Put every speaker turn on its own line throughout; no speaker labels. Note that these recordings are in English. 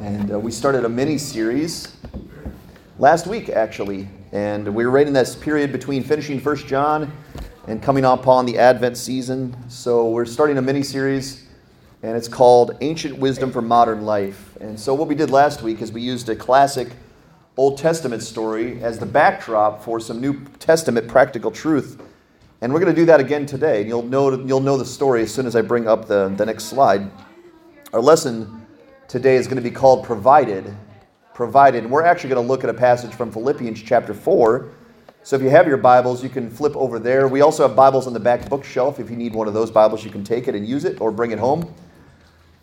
And uh, we started a mini series last week, actually. And we were right in this period between finishing First John and coming upon the Advent season. So we're starting a mini series, and it's called Ancient Wisdom for Modern Life. And so what we did last week is we used a classic Old Testament story as the backdrop for some New Testament practical truth. And we're going to do that again today. And you'll know, you'll know the story as soon as I bring up the, the next slide. Our lesson today is going to be called Provided. Provided. And we're actually going to look at a passage from Philippians chapter 4. So if you have your Bibles, you can flip over there. We also have Bibles on the back bookshelf. If you need one of those Bibles, you can take it and use it or bring it home.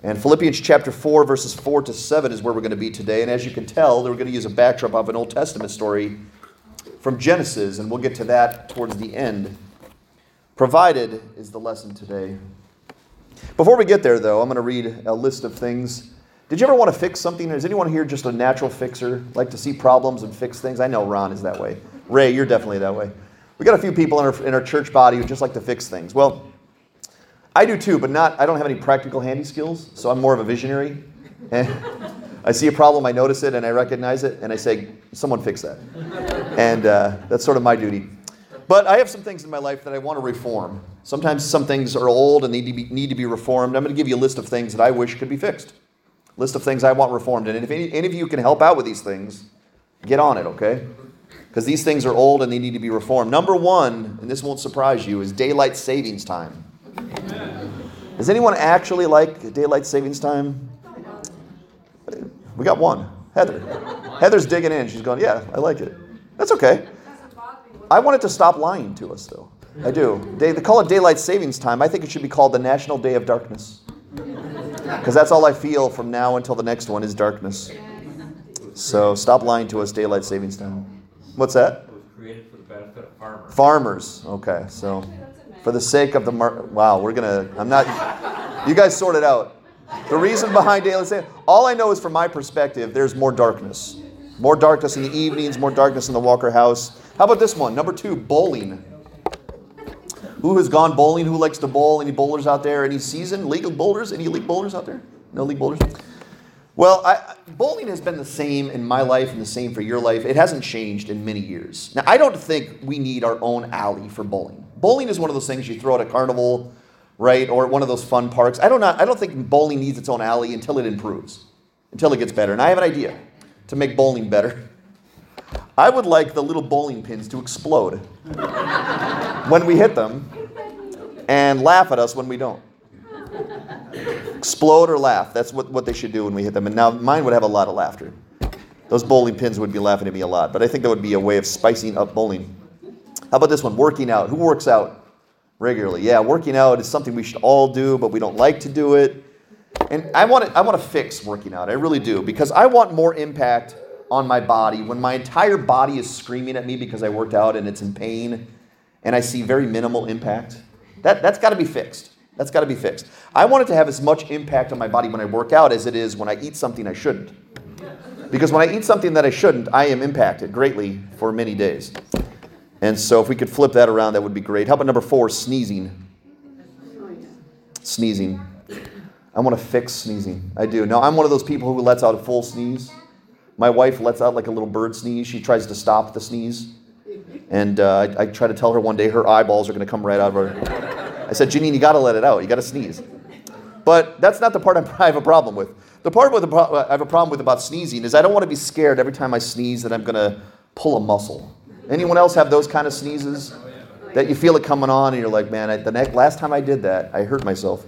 And Philippians chapter 4, verses 4 to 7 is where we're going to be today. And as you can tell, we're going to use a backdrop of an Old Testament story from Genesis, and we'll get to that towards the end. Provided is the lesson today. Before we get there, though, I'm going to read a list of things did you ever want to fix something? Is anyone here just a natural fixer? Like to see problems and fix things? I know Ron is that way. Ray, you're definitely that way. We got a few people in our, in our church body who just like to fix things. Well, I do too, but not. I don't have any practical handy skills, so I'm more of a visionary. And I see a problem, I notice it, and I recognize it, and I say, "Someone fix that." And uh, that's sort of my duty. But I have some things in my life that I want to reform. Sometimes some things are old and need to be, need to be reformed. I'm going to give you a list of things that I wish could be fixed list of things I want reformed. And if any, any of you can help out with these things, get on it, okay? Because these things are old and they need to be reformed. Number one, and this won't surprise you, is daylight savings time. Does anyone actually like daylight savings time? We got one. Heather. Heather's digging in. She's going, Yeah, I like it. That's okay. I want it to stop lying to us, though. I do. They, they call it daylight savings time. I think it should be called the National Day of Darkness. Because that's all I feel from now until the next one is darkness. So stop lying to us, daylight savings time. What's that?
It was created for the benefit of farmers.
Farmers. Okay, so for the sake of the mar- wow, we're gonna. I'm not. You guys sort it out. The reason behind daylight savings. All I know is from my perspective, there's more darkness. More darkness in the evenings. More darkness in the Walker house. How about this one? Number two, bowling. Who has gone bowling? Who likes to bowl? Any bowlers out there? Any seasoned legal bowlers? Any league bowlers out there? No league bowlers? Well, I, bowling has been the same in my life and the same for your life. It hasn't changed in many years. Now, I don't think we need our own alley for bowling. Bowling is one of those things you throw at a carnival, right, or one of those fun parks. I don't, not, I don't think bowling needs its own alley until it improves, until it gets better. And I have an idea to make bowling better. I would like the little bowling pins to explode when we hit them and laugh at us when we don't. Explode or laugh. That's what, what they should do when we hit them. And now mine would have a lot of laughter. Those bowling pins would be laughing at me a lot. But I think that would be a way of spicing up bowling. How about this one? Working out. Who works out regularly? Yeah, working out is something we should all do, but we don't like to do it. And I want to, I want to fix working out. I really do. Because I want more impact on my body when my entire body is screaming at me because I worked out and it's in pain and I see very minimal impact. That, that's got to be fixed. That's got to be fixed. I want it to have as much impact on my body when I work out as it is when I eat something I shouldn't. Because when I eat something that I shouldn't, I am impacted greatly for many days. And so if we could flip that around, that would be great. How about number four, sneezing? Sneezing. I want to fix sneezing. I do. Now, I'm one of those people who lets out a full sneeze. My wife lets out like a little bird sneeze. She tries to stop the sneeze. And uh, I, I try to tell her one day her eyeballs are going to come right out of her. I said, Janine, you got to let it out. You got to sneeze. But that's not the part I have a problem with. The part with the pro- I have a problem with about sneezing is I don't want to be scared every time I sneeze that I'm going to pull a muscle. Anyone else have those kind of sneezes that you feel it coming on and you're like, man, I, the next, last time I did that, I hurt myself.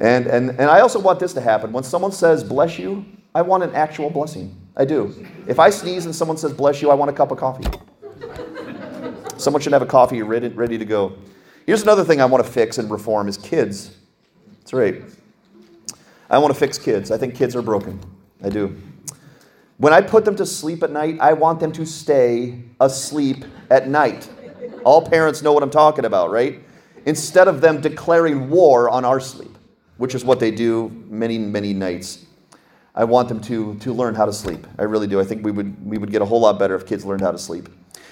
And, and, and I also want this to happen. When someone says, bless you, I want an actual blessing. I do. If I sneeze and someone says, bless you, I want a cup of coffee. Someone should have a coffee ready, ready to go. Here's another thing I want to fix and reform is kids. That's right. I want to fix kids. I think kids are broken. I do. When I put them to sleep at night, I want them to stay asleep at night. All parents know what I'm talking about, right? Instead of them declaring war on our sleep, which is what they do many, many nights. I want them to, to learn how to sleep. I really do. I think we would, we would get a whole lot better if kids learned how to sleep.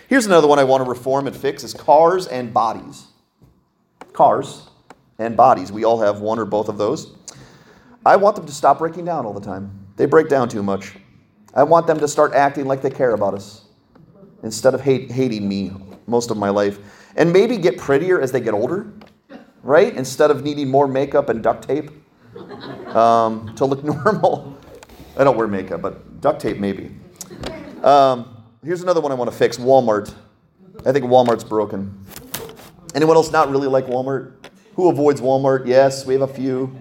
Here's another one I want to reform and fix is cars and bodies. Cars and bodies. We all have one or both of those. I want them to stop breaking down all the time. They break down too much. I want them to start acting like they care about us instead of hate, hating me most of my life. And maybe get prettier as they get older, right? Instead of needing more makeup and duct tape um, to look normal. I don't wear makeup, but duct tape maybe. Um, here's another one I want to fix Walmart. I think Walmart's broken. Anyone else not really like Walmart? Who avoids Walmart? Yes, we have a few.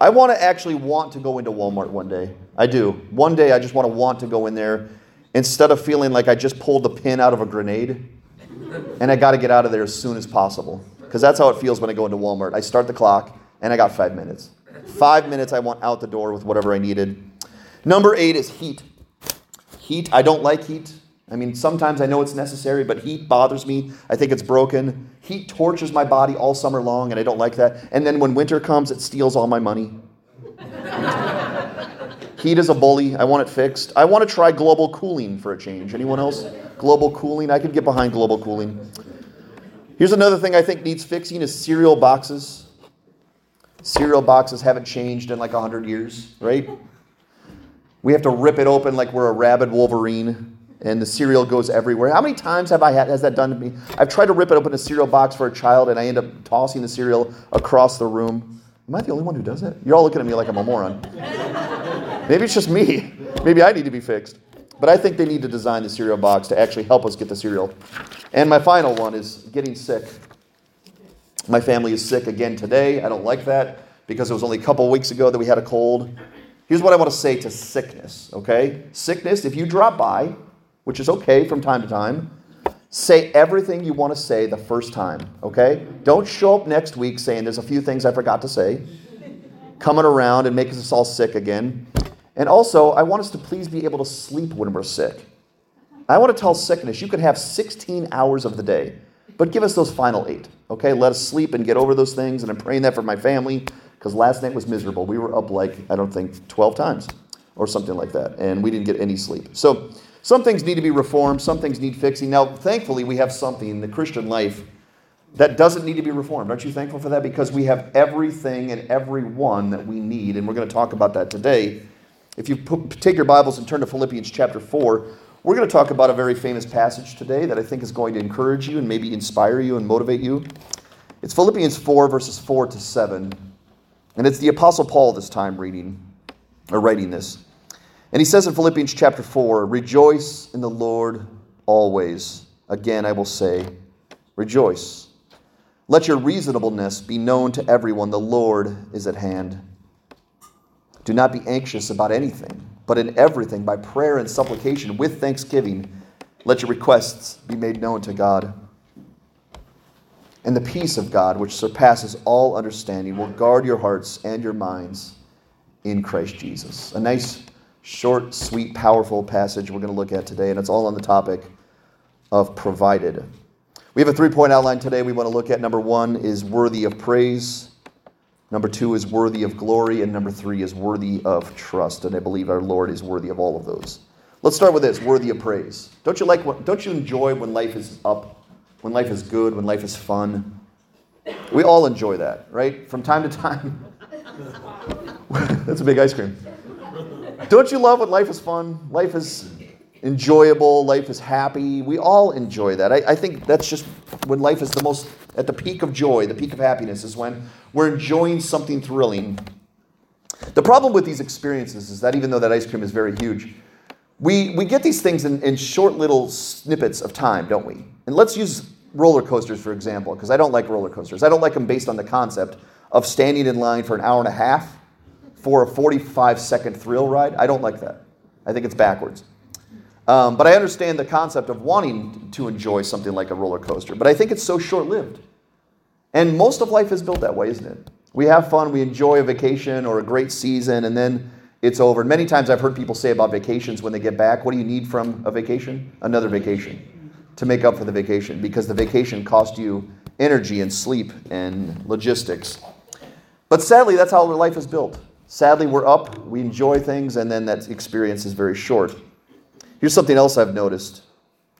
I want to actually want to go into Walmart one day. I do. One day I just want to want to go in there instead of feeling like I just pulled the pin out of a grenade and I got to get out of there as soon as possible. Because that's how it feels when I go into Walmart. I start the clock and I got five minutes. Five minutes I want out the door with whatever I needed. Number eight is heat. Heat, I don't like heat. I mean, sometimes I know it's necessary, but heat bothers me. I think it's broken. Heat tortures my body all summer long, and I don't like that. And then when winter comes, it steals all my money. heat is a bully. I want it fixed. I want to try global cooling for a change. Anyone else? Global cooling. I could get behind global cooling. Here's another thing I think needs fixing is cereal boxes. Cereal boxes haven't changed in like 100 years, right? We have to rip it open like we're a rabid Wolverine and the cereal goes everywhere. How many times have I had has that done to me? I've tried to rip it open a cereal box for a child and I end up tossing the cereal across the room. Am I the only one who does it? You're all looking at me like I'm a moron. Maybe it's just me. Maybe I need to be fixed. But I think they need to design the cereal box to actually help us get the cereal. And my final one is getting sick. My family is sick again today. I don't like that because it was only a couple weeks ago that we had a cold. Here's what I want to say to sickness, okay? Sickness, if you drop by, which is okay from time to time, say everything you want to say the first time, okay? Don't show up next week saying there's a few things I forgot to say, coming around and making us all sick again. And also, I want us to please be able to sleep when we're sick. I want to tell sickness you could have 16 hours of the day, but give us those final eight, okay? Let us sleep and get over those things. And I'm praying that for my family because last night was miserable. We were up like, I don't think, 12 times or something like that, and we didn't get any sleep. So, some things need to be reformed, some things need fixing. Now, thankfully, we have something in the Christian life that doesn't need to be reformed. Aren't you thankful for that? Because we have everything and everyone that we need, and we're going to talk about that today. If you put, take your Bibles and turn to Philippians chapter 4, we're going to talk about a very famous passage today that I think is going to encourage you and maybe inspire you and motivate you. It's Philippians 4, verses 4 to 7. And it's the Apostle Paul this time reading or writing this. And he says in Philippians chapter 4 Rejoice in the Lord always. Again, I will say, Rejoice. Let your reasonableness be known to everyone. The Lord is at hand. Do not be anxious about anything, but in everything, by prayer and supplication, with thanksgiving, let your requests be made known to God. And the peace of God, which surpasses all understanding, will guard your hearts and your minds in Christ Jesus. A nice short, sweet, powerful passage we're going to look at today, and it's all on the topic of provided. We have a three point outline today we want to look at. Number one is worthy of praise, number two is worthy of glory, and number three is worthy of trust. And I believe our Lord is worthy of all of those. Let's start with this worthy of praise. Don't you, like, don't you enjoy when life is up, when life is good, when life is fun? We all enjoy that, right? From time to time. That's a big ice cream. Don't you love when life is fun? Life is enjoyable, life is happy. We all enjoy that. I, I, think that's just when life is the most, at the peak of joy, the peak of happiness is when we're enjoying something thrilling. The problem with these experiences is that even though that ice cream is very huge, we, we get these things in, in short little snippets of time, don't we? And let's use roller coasters, for example, because I don't like roller coasters. I don't like them based on the concept of standing in line for an hour and a half for a 45 second thrill ride. I don't like that. I think it's backwards. Um, but I understand the concept of wanting to enjoy something like a roller coaster. But I think it's so short lived. And most of life is built that way, isn't it? We have fun, we enjoy a vacation or a great season, and then it's over. And many times I've heard people say about vacations when they get back, what do you need from a vacation? Another vacation to make up for the vacation because the vacation cost you energy and sleep and logistics. But sadly, that's how life is built. Sadly, we're up, we enjoy things, and then that experience is very short. Here's something else I've noticed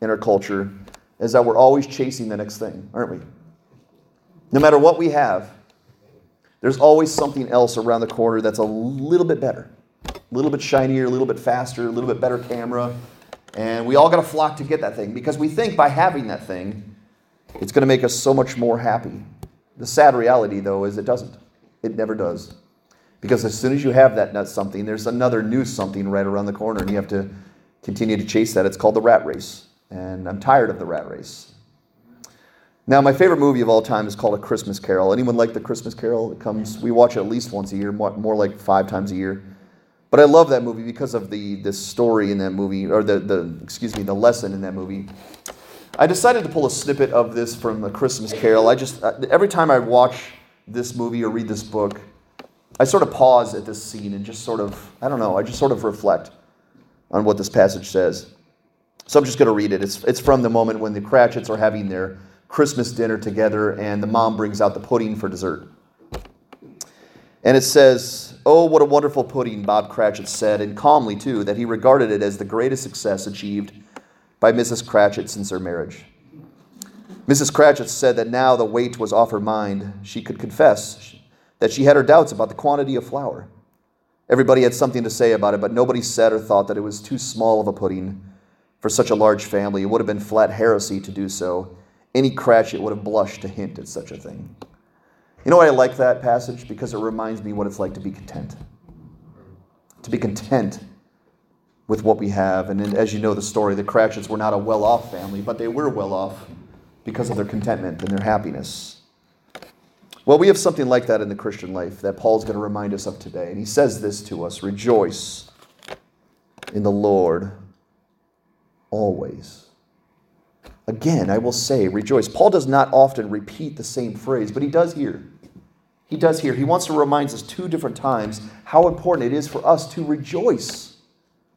in our culture is that we're always chasing the next thing, aren't we? No matter what we have, there's always something else around the corner that's a little bit better. A little bit shinier, a little bit faster, a little bit better camera. And we all got to flock to get that thing because we think by having that thing, it's going to make us so much more happy. The sad reality, though, is it doesn't. It never does. Because as soon as you have that nut something, there's another new something right around the corner, and you have to continue to chase that. It's called the rat race. And I'm tired of the rat race. Now, my favorite movie of all time is called A Christmas Carol. Anyone like the Christmas Carol? It comes, we watch it at least once a year, more, like five times a year. But I love that movie because of the, the story in that movie, or the, the, excuse me, the lesson in that movie. I decided to pull a snippet of this from A Christmas Carol. I just, every time I watch this movie or read this book, I sort of pause at this scene and just sort of, I don't know, I just sort of reflect on what this passage says. So I'm just going to read it. It's, it's from the moment when the Cratchits are having their Christmas dinner together, and the mom brings out the pudding for dessert. And it says, Oh, what a wonderful pudding, Bob Cratchit said, and calmly, too, that he regarded it as the greatest success achieved by Mrs. Cratchit since their marriage. Mrs. Cratchit said that now the weight was off her mind. She could confess that she had her doubts about the quantity of flour. Everybody had something to say about it, but nobody said or thought that it was too small of a pudding for such a large family. It would have been flat heresy to do so any Cratchit would have blushed to hint at such a thing. You know why I like that passage? Because it reminds me what it's like to be content. To be content with what we have. And as you know the story, the Cratchits were not a well off family, but they were well off because of their contentment and their happiness. Well, we have something like that in the Christian life that Paul's going to remind us of today. And he says this to us Rejoice in the Lord always. Again, I will say, rejoice. Paul does not often repeat the same phrase, but he does here. He does here. He wants to remind us two different times how important it is for us to rejoice.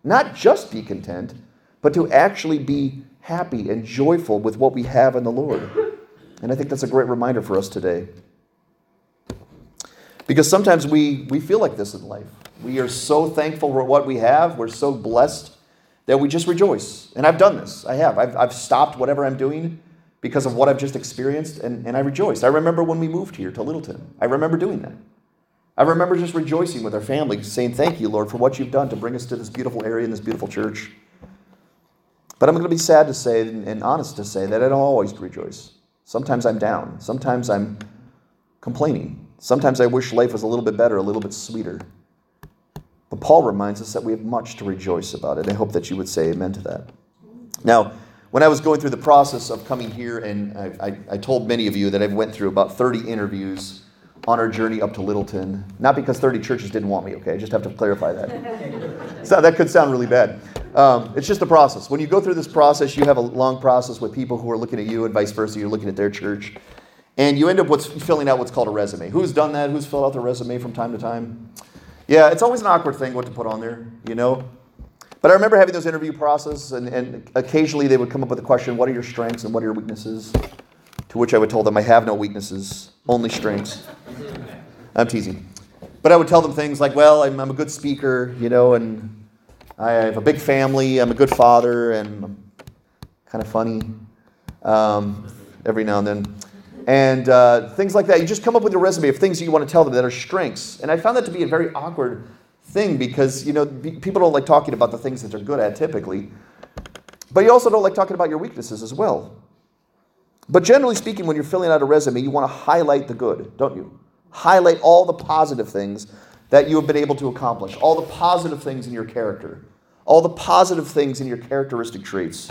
Not just be content, but to actually be happy and joyful with what we have in the Lord. And I think that's a great reminder for us today. Because sometimes we, we feel like this in life. We are so thankful for what we have, we're so blessed that we just rejoice. And I've done this. I have. I've, I've stopped whatever I'm doing because of what I've just experienced, and, and I rejoiced. I remember when we moved here to Littleton. I remember doing that. I remember just rejoicing with our family, saying, Thank you, Lord, for what you've done to bring us to this beautiful area and this beautiful church. But I'm going to be sad to say and honest to say that I don't always rejoice. Sometimes I'm down. Sometimes I'm complaining. Sometimes I wish life was a little bit better, a little bit sweeter. But Paul reminds us that we have much to rejoice about it. I hope that you would say amen to that. Now, when I was going through the process of coming here, and I, I, I told many of you that I went through about 30 interviews on our journey up to Littleton. Not because 30 churches didn't want me, okay? I just have to clarify that. so that could sound really bad. Um, it's just a process. When you go through this process, you have a long process with people who are looking at you and vice versa. You're looking at their church. And you end up what's, filling out what's called a resume. Who's done that? Who's filled out their resume from time to time? Yeah, it's always an awkward thing what to put on there, you know? But I remember having those interview processes, and, and occasionally they would come up with a question What are your strengths and what are your weaknesses? To which I would tell them, I have no weaknesses, only strengths. I'm teasing. But I would tell them things like, Well, I'm, I'm a good speaker, you know, and I have a big family, I'm a good father, and I'm kind of funny um, every now and then and uh, things like that. You just come up with a resume of things that you want to tell them that are strengths. And I found that to be a very awkward thing because you know people don't like talking about the things that they're good at typically, but you also don't like talking about your weaknesses as well. But generally speaking, when you're filling out a resume, you want to highlight the good, don't you? Highlight all the positive things that you have been able to accomplish, all the positive things in your character, all the positive things in your characteristic traits,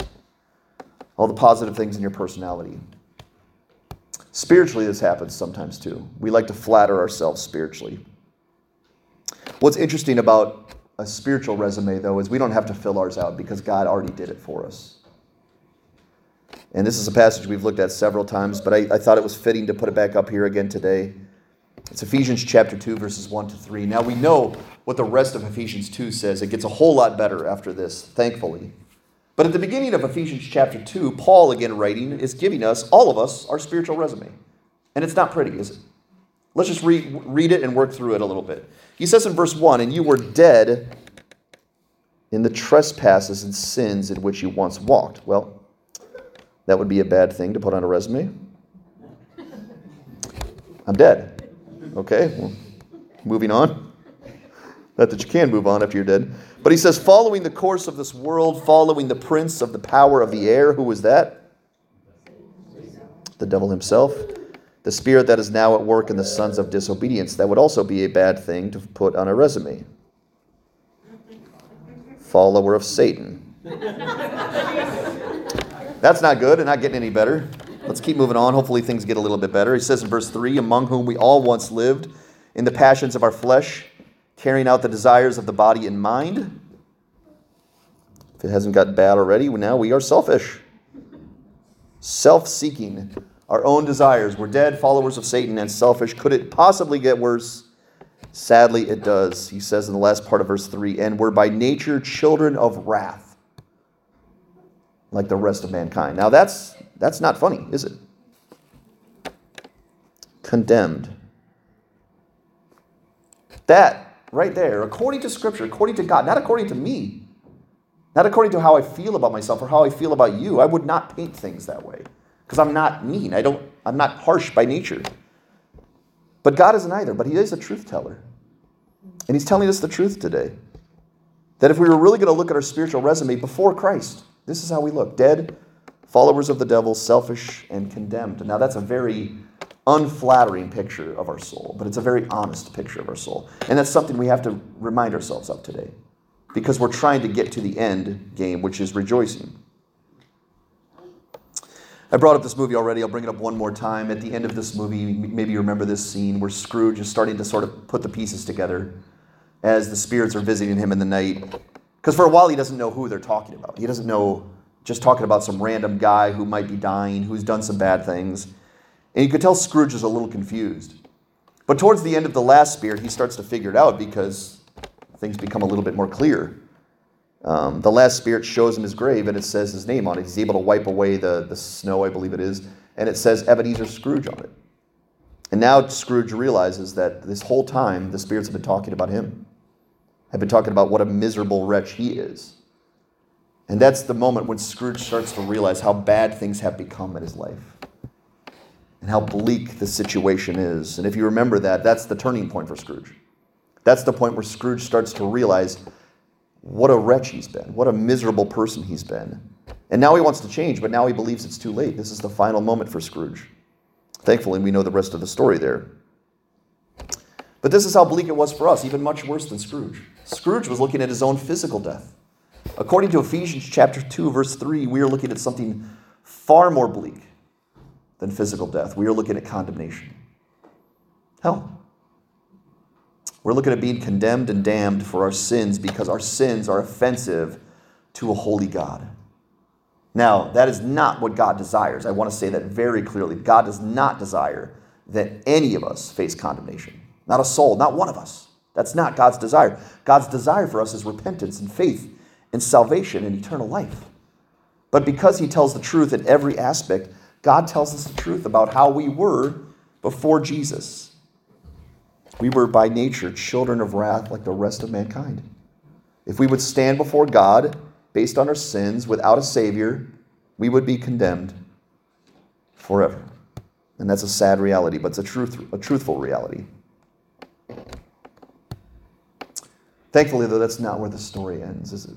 all the positive things in your personality. Spiritually, this happens sometimes too. We like to flatter ourselves spiritually. What's interesting about a spiritual resume, though, is we don't have to fill ours out because God already did it for us. And this is a passage we've looked at several times, but I, I, thought it was fitting to put it back up here again today. It's Ephesians chapter 2, verses 1 to 3. Now we know what the rest of Ephesians 2 says. It gets a whole lot better after this, thankfully. But at the beginning of Ephesians chapter 2, Paul, again writing, is giving us, all of us, our spiritual resume. And it's not pretty, is it? Let's just read, read it and work through it a little bit. He says in verse 1 And you were dead in the trespasses and sins in which you once walked. Well, that would be a bad thing to put on a resume. I'm dead. Okay, well, moving on. Not that you can move on after you're dead. But he says, following the course of this world, following the prince of the power of the air. Who was that? The devil himself. The spirit that is now at work in the sons of disobedience. That would also be a bad thing to put on a resume. Follower of Satan. That's not good and not getting any better. Let's keep moving on. Hopefully, things get a little bit better. He says in verse 3 Among whom we all once lived in the passions of our flesh, carrying out the desires of the body and mind. If it hasn't gotten bad already, now we are selfish, self seeking, our own desires. We're dead followers of Satan and selfish. Could it possibly get worse? Sadly, it does. He says in the last part of verse 3 and we're by nature children of wrath, like the rest of mankind. Now, that's, that's not funny, is it? Condemned. That right there, according to Scripture, according to God, not according to me, not according to how I feel about myself or how I feel about you, I would not paint things that way because I'm not mean. I don't, I'm not harsh by nature. But God isn't either, but He is a truth teller. And He's telling us the truth today. That if we were really going to look at our spiritual resume before Christ, this is how we look dead, followers of the devil, selfish, and condemned. Now, that's a very unflattering picture of our soul, but it's a very honest picture of our soul. And that's something we have to remind ourselves of today because we're trying to get to the end game, which is rejoicing. I brought up this movie already. I'll bring it up one more time. At the end of this movie, maybe you remember this scene where Scrooge is starting to sort of put the pieces together as the spirits are visiting him in the night. Because for a while, he doesn't know who they're talking about. He doesn't know, just talking about some random guy who might be dying, who's done some bad things. And you could tell Scrooge is a little confused. But towards the end of the last spirit, he starts to figure it out because things become a little bit more clear. Um, the last spirit shows him his grave and it says his name on it. He's able to wipe away the, the snow, I believe it is, and it says Ebenezer Scrooge on it. And now Scrooge realizes that this whole time the spirits have been talking about him, have been talking about what a miserable wretch he is. And that's the moment when Scrooge starts to realize how bad things have become in his life and how bleak the situation is. And if you remember that, that's the turning point for Scrooge. That's the point where Scrooge starts to realize what a wretch he's been, what a miserable person he's been. And now he wants to change, but now he believes it's too late. This is the final moment for Scrooge. Thankfully, we know the rest of the story there. But this is how bleak it was for us, even much worse than Scrooge. Scrooge was looking at his own physical death. According to Ephesians chapter 2 verse 3, we are looking at something far more bleak than physical death. We are looking at condemnation. Hell. We're looking at being condemned and damned for our sins because our sins are offensive to a holy God. Now, that is not what God desires. I want to say that very clearly. God does not desire that any of us face condemnation. Not a soul, not one of us. That's not God's desire. God's desire for us is repentance and faith and salvation and eternal life. But because He tells the truth in every aspect, God tells us the truth about how we were before Jesus. We were by nature children of wrath like the rest of mankind. If we would stand before God based on our sins without a Savior, we would be condemned forever. And that's a sad reality, but it's a, truth, a truthful reality. Thankfully, though, that's not where the story ends, is it?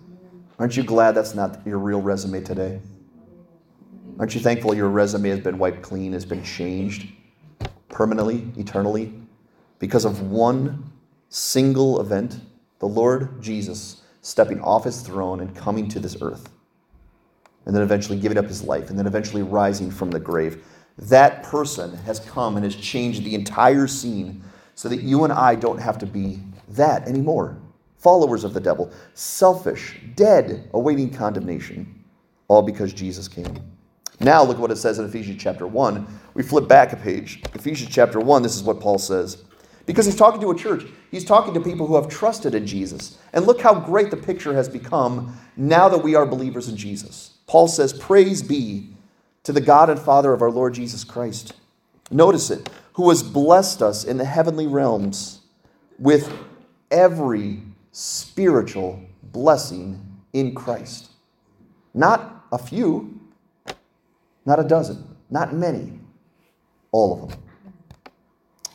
Aren't you glad that's not your real resume today? Aren't you thankful your resume has been wiped clean, has been changed permanently, eternally? Because of one single event, the Lord Jesus stepping off his throne and coming to this earth, and then eventually giving up his life, and then eventually rising from the grave. That person has come and has changed the entire scene so that you and I don't have to be that anymore. Followers of the devil, selfish, dead, awaiting condemnation, all because Jesus came. Now, look at what it says in Ephesians chapter 1. We flip back a page. Ephesians chapter 1, this is what Paul says. Because he's talking to a church, he's talking to people who have trusted in Jesus. And look how great the picture has become now that we are believers in Jesus. Paul says, Praise be to the God and Father of our Lord Jesus Christ. Notice it, who has blessed us in the heavenly realms with every spiritual blessing in Christ. Not a few, not a dozen, not many, all of them.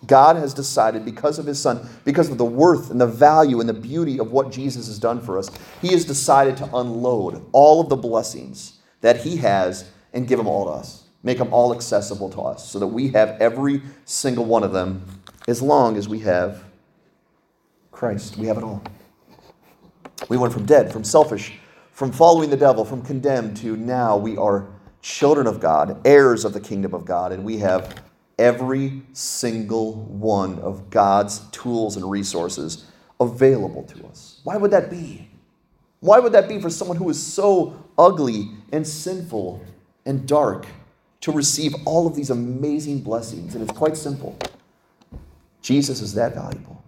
God has decided, because of his son, because of the worth and the value and the beauty of what Jesus has done for us, he has decided to unload all of the blessings that he has and give them all to us. Make them all accessible to us so that we have every single one of them as long as we have Christ. We have it all. We went from dead, from selfish, from following the devil, from condemned to now we are children of God, heirs of the kingdom of God, and we have every single one of God's tools and resources available to us. Why would that be? Why would that be for someone who is so ugly and sinful and dark to receive all of these amazing blessings? And it's quite simple Jesus is that valuable,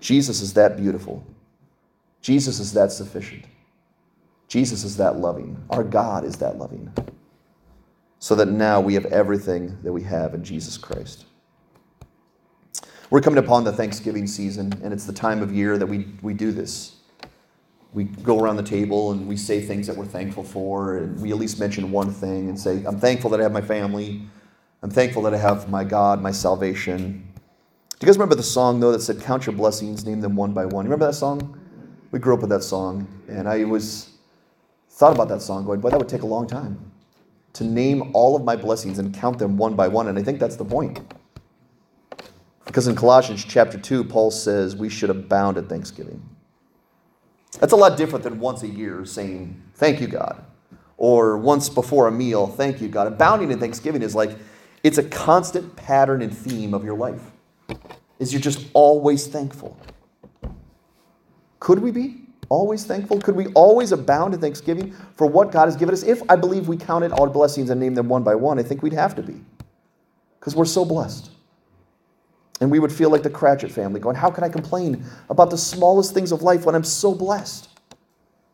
Jesus is that beautiful, Jesus is that sufficient, Jesus is that loving, our God is that loving so that now we have everything that we have in Jesus Christ. We're coming upon the Thanksgiving season, and it's the time of year that we, we do this. We go around the table and we say things that we're thankful for, and we at least mention one thing and say, I'm thankful that I have my family. I'm thankful that I have my God, my salvation. Do you guys remember the song, though, that said, Count your blessings, name them one by one? You remember that song? We grew up with that song, and I was thought about that song going, boy, that would take a long time to name all of my blessings and count them one by one. And I think that's the point. Because in Colossians chapter 2, Paul says we should abound at thanksgiving. That's a lot different than once a year saying, Thank you, God. Or once before a meal, Thank you, God. Abounding in thanksgiving is like it's a constant pattern and theme of your life. Is you're just always thankful. Could we be? Always thankful? Could we always abound in thanksgiving for what God has given us? If I believe we counted all blessings and named them one by one, I think we'd have to be because we're so blessed. And we would feel like the Cratchit family going, How can I complain about the smallest things of life when I'm so blessed?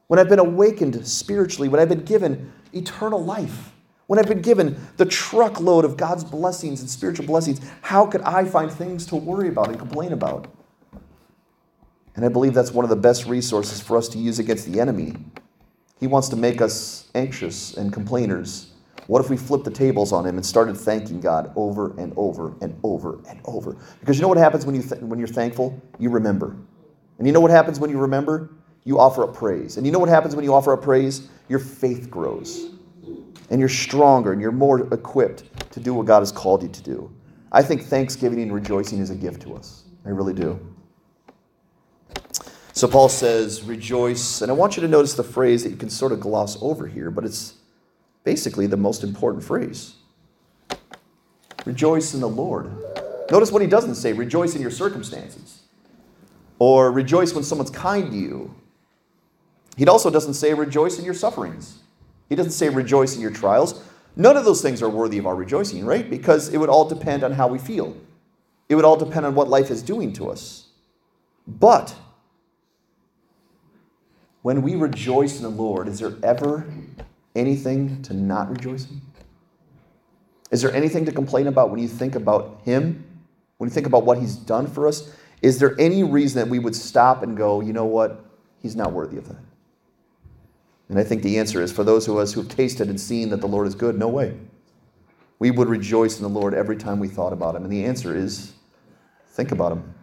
When I've been awakened spiritually, when I've been given eternal life, when I've been given the truckload of God's blessings and spiritual blessings, how could I find things to worry about and complain about? And I believe that's one of the best resources for us to use against the enemy. He wants to make us anxious and complainers. What if we flipped the tables on him and started thanking God over and over and over and over? Because you know what happens when, you th- when you're thankful? You remember. And you know what happens when you remember? You offer up praise. And you know what happens when you offer up praise? Your faith grows. And you're stronger and you're more equipped to do what God has called you to do. I think thanksgiving and rejoicing is a gift to us. I really do. So Paul says, rejoice. And I want you to notice the phrase that you can sort of gloss over here, but it's basically the most important phrase. Rejoice in the Lord. Notice what he doesn't say rejoice in your circumstances or rejoice when someone's kind to you. He also doesn't say rejoice in your sufferings. He doesn't say rejoice in your trials. None of those things are worthy of our rejoicing, right? Because it would all depend on how we feel. It would all depend on what life is doing to us. But when we rejoice in the Lord, is there ever anything to not rejoice in? Is there anything to complain about when you think about Him? When you think about what He's done for us? Is there any reason that we would stop and go, you know what? He's not worthy of that? And I think the answer is for those of us who have tasted and seen that the Lord is good, no way. We would rejoice in the Lord every time we thought about Him. And the answer is think about Him,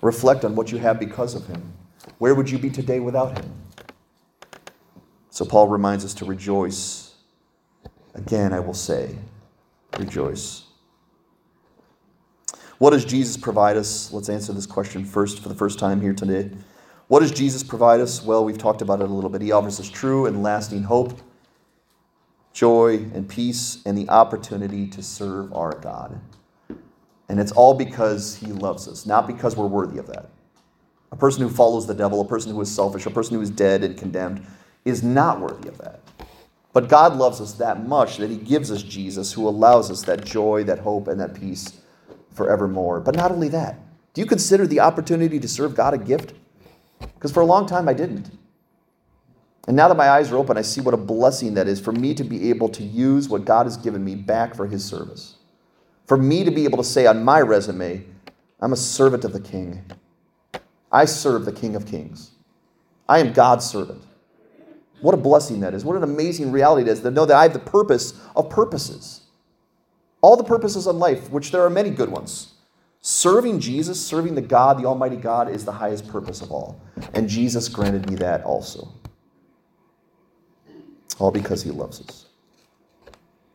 reflect on what you have because of Him. Where would you be today without him? So Paul reminds us to rejoice. Again, I will say, rejoice. What does Jesus provide us? Let's answer this question first for the first time here today. What does Jesus provide us? Well, we've talked about it a little bit. He offers us true and lasting hope, joy, and peace, and the opportunity to serve our God. And it's all because He loves us, not because we're worthy of that. A person who follows the devil, a person who is selfish, a person who is dead and condemned, is not worthy of that. But God loves us that much that He gives us Jesus, who allows us that joy, that hope, and that peace forevermore. But not only that, do you consider the opportunity to serve God a gift? Because for a long time I didn't. And now that my eyes are open, I see what a blessing that is for me to be able to use what God has given me back for His service. For me to be able to say on my resume, I'm a servant of the King. I serve the King of Kings. I am God's servant. What a blessing that is. What an amazing reality it is to know that I have the purpose of purposes. all the purposes in life, which there are many good ones. Serving Jesus, serving the God, the Almighty God, is the highest purpose of all. And Jesus granted me that also. All because he loves us.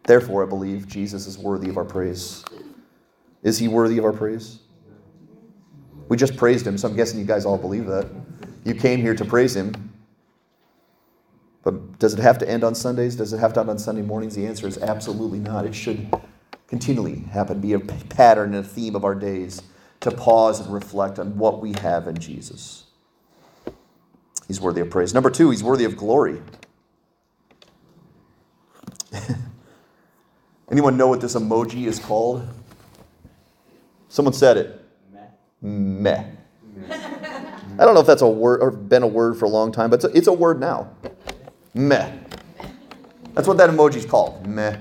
Therefore, I believe Jesus is worthy of our praise. Is he worthy of our praise? We just praised him, so I'm guessing you guys all believe that. You came here to praise him. But does it have to end on Sundays? Does it have to end on Sunday mornings? The answer is absolutely not. It should continually happen, be a pattern and a theme of our days to pause and reflect on what we have in Jesus. He's worthy of praise. Number two, he's worthy of glory. Anyone know what this emoji is called? Someone said it. Meh. I don't know if that's a word or been a word for a long time, but it's a, it's a word now. Meh. That's what that emoji's called. Meh.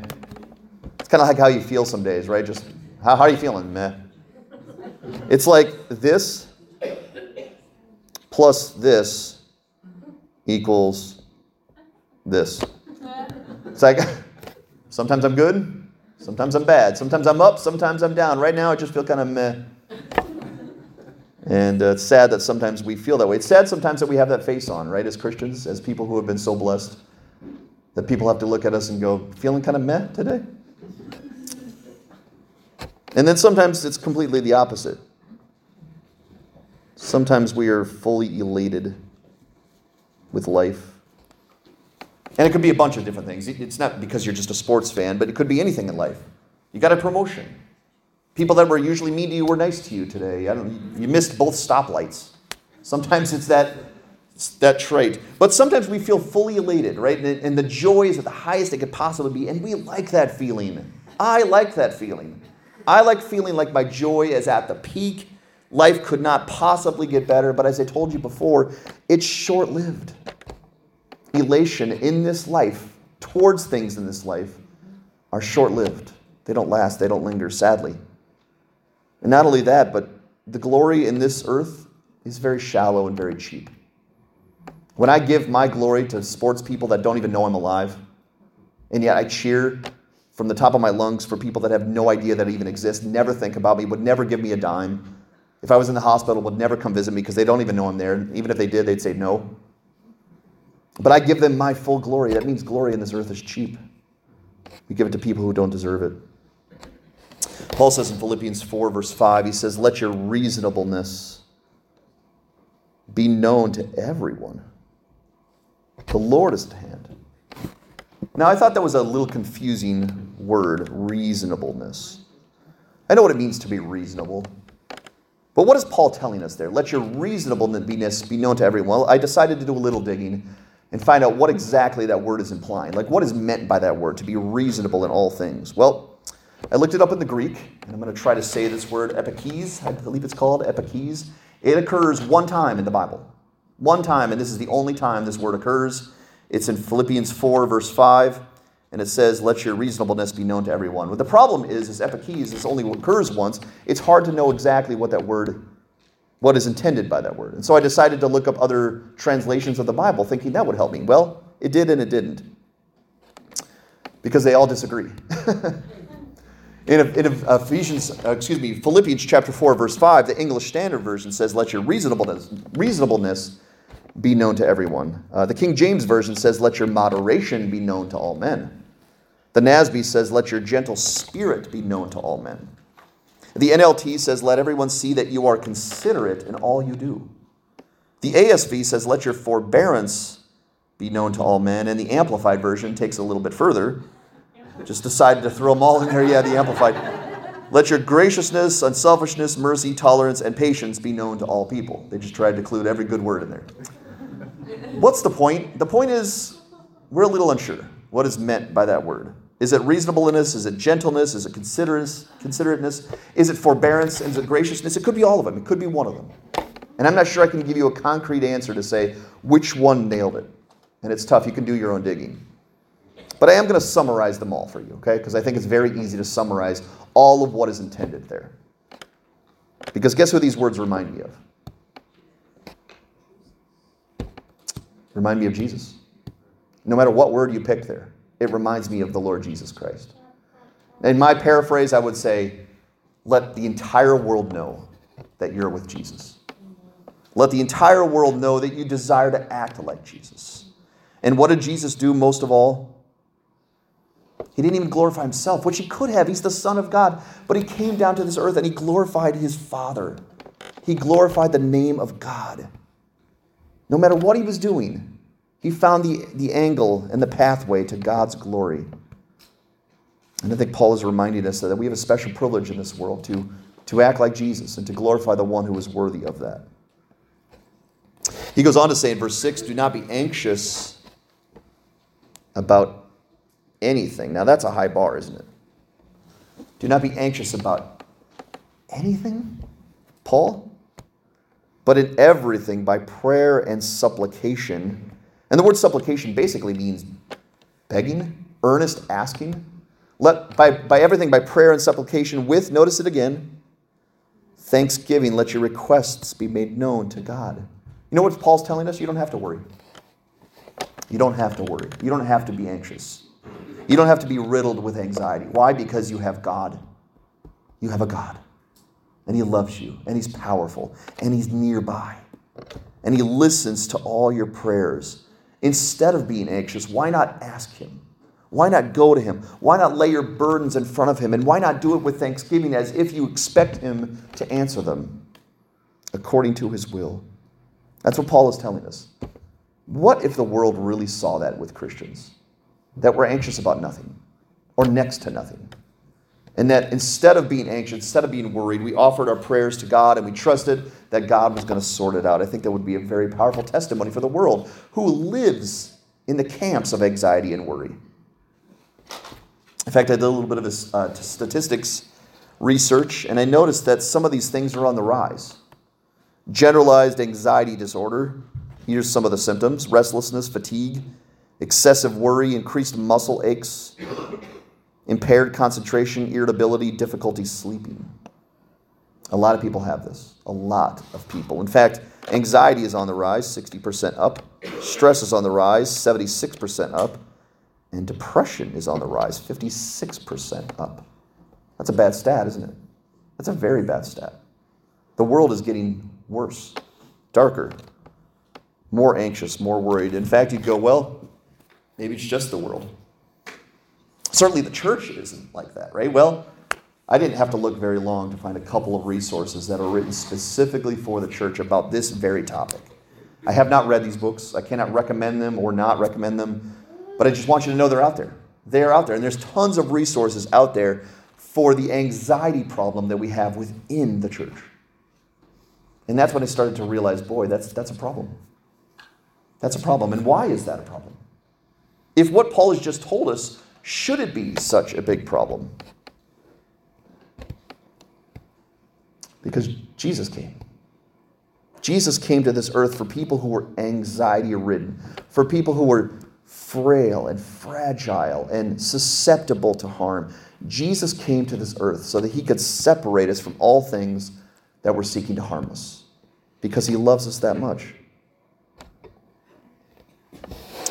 It's kind of like how you feel some days, right? Just how, how are you feeling? Meh. It's like this plus this equals this. It's like sometimes I'm good, sometimes I'm bad, sometimes I'm up, sometimes I'm down. Right now I just feel kind of meh. And uh, it's sad that sometimes we feel that way. It's sad sometimes that we have that face on, right, as Christians, as people who have been so blessed, that people have to look at us and go, feeling kind of meh today? And then sometimes it's completely the opposite. Sometimes we are fully elated with life. And it could be a bunch of different things. It's not because you're just a sports fan, but it could be anything in life. You got a promotion. People that were usually mean to you were nice to you today. I don't, you missed both stoplights. Sometimes it's that, that trait. But sometimes we feel fully elated, right? And, and the joy is at the highest it could possibly be. And we like that feeling. I like that feeling. I like feeling like my joy is at the peak. Life could not possibly get better. But as I told you before, it's short lived. Elation in this life, towards things in this life, are short lived. They don't last, they don't linger, sadly. And not only that, but the glory in this earth is very shallow and very cheap. When I give my glory to sports people that don't even know I'm alive, and yet I cheer from the top of my lungs for people that have no idea that I even exist, never think about me, would never give me a dime. If I was in the hospital, would never come visit me because they don't even know I'm there. Even if they did, they'd say no. But I give them my full glory. That means glory in this earth is cheap. We give it to people who don't deserve it. Paul says in Philippians 4, verse 5, he says, Let your reasonableness be known to everyone. The Lord is at hand. Now, I thought that was a little confusing word, reasonableness. I know what it means to be reasonable. But what is Paul telling us there? Let your reasonableness be known to everyone. Well, I decided to do a little digging and find out what exactly that word is implying. Like, what is meant by that word, to be reasonable in all things? Well, I looked it up in the Greek, and I'm going to try to say this word epikes, I believe it's called epikes. It occurs one time in the Bible. One time, and this is the only time this word occurs. It's in Philippians 4, verse 5, and it says, Let your reasonableness be known to everyone. But the problem is, is epikes, this only occurs once. It's hard to know exactly what that word, what is intended by that word. And so I decided to look up other translations of the Bible, thinking that would help me. Well, it did and it didn't. Because they all disagree. In, in Ephesians, uh, excuse me, Philippians chapter 4, verse 5, the English Standard Version says, Let your reasonableness, reasonableness be known to everyone. Uh, the King James Version says, Let your moderation be known to all men. The NASB says, Let your gentle spirit be known to all men. The NLT says, Let everyone see that you are considerate in all you do. The ASV says, Let your forbearance be known to all men. And the Amplified Version takes a little bit further just decided to throw them all in there. Yeah, the Amplified. Let your graciousness, unselfishness, mercy, tolerance, and patience be known to all people. They just tried to include every good word in there. What's the point? The point is, we're a little unsure what is meant by that word. Is it reasonableness? Is it gentleness? Is it considerateness? Is it forbearance? Is it graciousness? It could be all of them. It could be one of them. And I'm not sure I can give you a concrete answer to say which one nailed it. And it's tough. You can do your own digging. But I am going to summarize them all for you, okay? Because I think it's very easy to summarize all of what is intended there. Because guess who these words remind me of? Remind me of Jesus. No matter what word you pick there, it reminds me of the Lord Jesus Christ. In my paraphrase, I would say, let the entire world know that you're with Jesus. Let the entire world know that you desire to act like Jesus. And what did Jesus do most of all? He didn't even glorify himself, which he could have. He's the Son of God. But he came down to this earth and he glorified his Father. He glorified the name of God. No matter what he was doing, he found the, the angle and the pathway to God's glory. And I think Paul is reminding us that we have a special privilege in this world to, to act like Jesus and to glorify the one who is worthy of that. He goes on to say in verse 6 do not be anxious about anything. Now, that's a high bar, isn't it? Do not be anxious about anything, Paul, but in everything by prayer and supplication. And the word supplication basically means begging, earnest asking. Let, by, by everything, by prayer and supplication, with, notice it again, thanksgiving, let your requests be made known to God. You know what Paul's telling us? You don't have to worry. You don't have to worry. You don't have to be anxious. You don't have to be riddled with anxiety. Why? Because you have God. You have a God. And He loves you, and He's powerful, and He's nearby. And He listens to all your prayers. Instead of being anxious, why not ask Him? Why not go to Him? Why not lay your burdens in front of Him? And why not do it with thanksgiving as if you expect Him to answer them according to His will? That's what Paul is telling us. What if the world really saw that with Christians? That we're anxious about nothing or next to nothing. And that instead of being anxious, instead of being worried, we offered our prayers to God and we trusted that God was going to sort it out. I think that would be a very powerful testimony for the world who lives in the camps of anxiety and worry. In fact, I did a little bit of this uh, statistics research, and I noticed that some of these things are on the rise. Generalized anxiety disorder, here's some of the symptoms restlessness, fatigue, excessive worry, increased muscle aches, impaired concentration, irritability, difficulty sleeping. A lot of people have this. A lot of people. In fact, anxiety is on the rise, 60% up. Stress is on the rise, 76% up. And depression is on the rise, 56% up. That's a bad stat, isn't it? That's a very bad stat. The world is getting worse, darker, more anxious, more worried. In fact, you'd go, well, Maybe it's just the world. Certainly the church isn't like that, right? Well, I didn't have to look very long to find a couple of resources that are written specifically for the church about this very topic. I have not read these books. I cannot recommend them or not recommend them, but I just want you to know they're out there. They're out there. And there's tons of resources out there for the anxiety problem that we have within the church. And that's when I started to realize boy, that's, that's a problem. That's a problem. And why is that a problem? If what Paul has just told us, should it be such a big problem? Because Jesus came. Jesus came to this earth for people who were anxiety ridden, for people who were frail and fragile and susceptible to harm. Jesus came to this earth so that he could separate us from all things that were seeking to harm us because he loves us that much.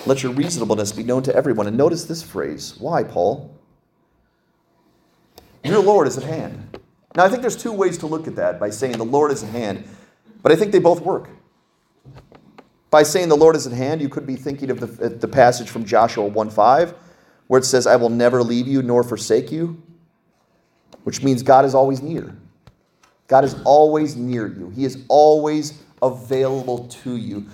Let your reasonableness be known to everyone. And notice this phrase. Why, Paul? Your Lord is at hand. Now, I think there's two ways to look at that by saying the Lord is at hand, but I think they both work. By saying the Lord is at hand, you could be thinking of the, uh, the passage from Joshua 1 5, where it says, I will never leave you nor forsake you, which means God is always near. God is always near you, He is always available to you.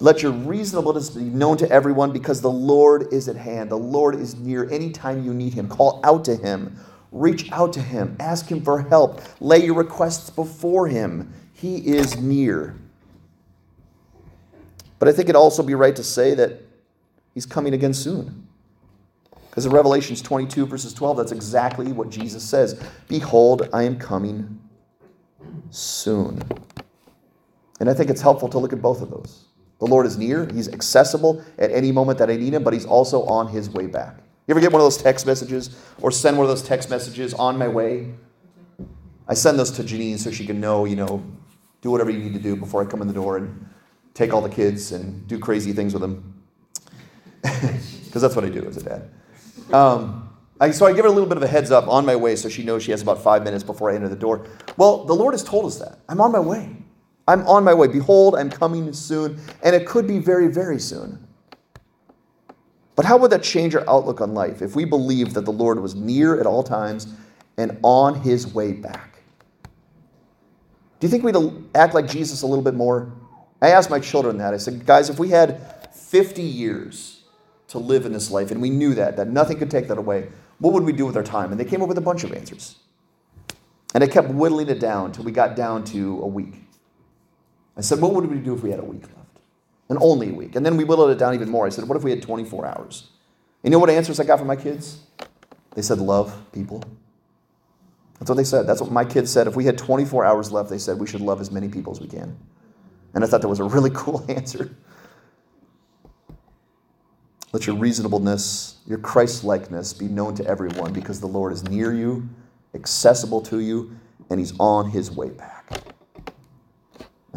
Let your reasonableness be known to everyone because the Lord is at hand. The Lord is near anytime you need Him. Call out to Him. Reach out to Him. Ask Him for help. Lay your requests before Him. He is near. But I think it'd also be right to say that He's coming again soon. Because in Revelations 22, verses 12, that's exactly what Jesus says Behold, I am coming soon. And I think it's helpful to look at both of those. The Lord is near. He's accessible at any moment that I need him, but he's also on his way back. You ever get one of those text messages or send one of those text messages on my way? I send those to Janine so she can know, you know, do whatever you need to do before I come in the door and take all the kids and do crazy things with them. Because that's what I do as a dad. Um, I, so I give her a little bit of a heads up on my way so she knows she has about five minutes before I enter the door. Well, the Lord has told us that. I'm on my way. I'm on my way. Behold, I'm coming soon, and it could be very, very soon. But how would that change our outlook on life if we believed that the Lord was near at all times and on his way back? Do you think we'd act like Jesus a little bit more? I asked my children that. I said, guys, if we had 50 years to live in this life and we knew that, that nothing could take that away, what would we do with our time? And they came up with a bunch of answers. And I kept whittling it down until we got down to a week. I said, What would we do if we had a week left? And only a week. And then we whittled it down even more. I said, What if we had 24 hours? You know what answers I got from my kids? They said, Love people. That's what they said. That's what my kids said. If we had 24 hours left, they said we should love as many people as we can. And I thought that was a really cool answer. Let your reasonableness, your Christ likeness be known to everyone because the Lord is near you, accessible to you, and He's on His way back.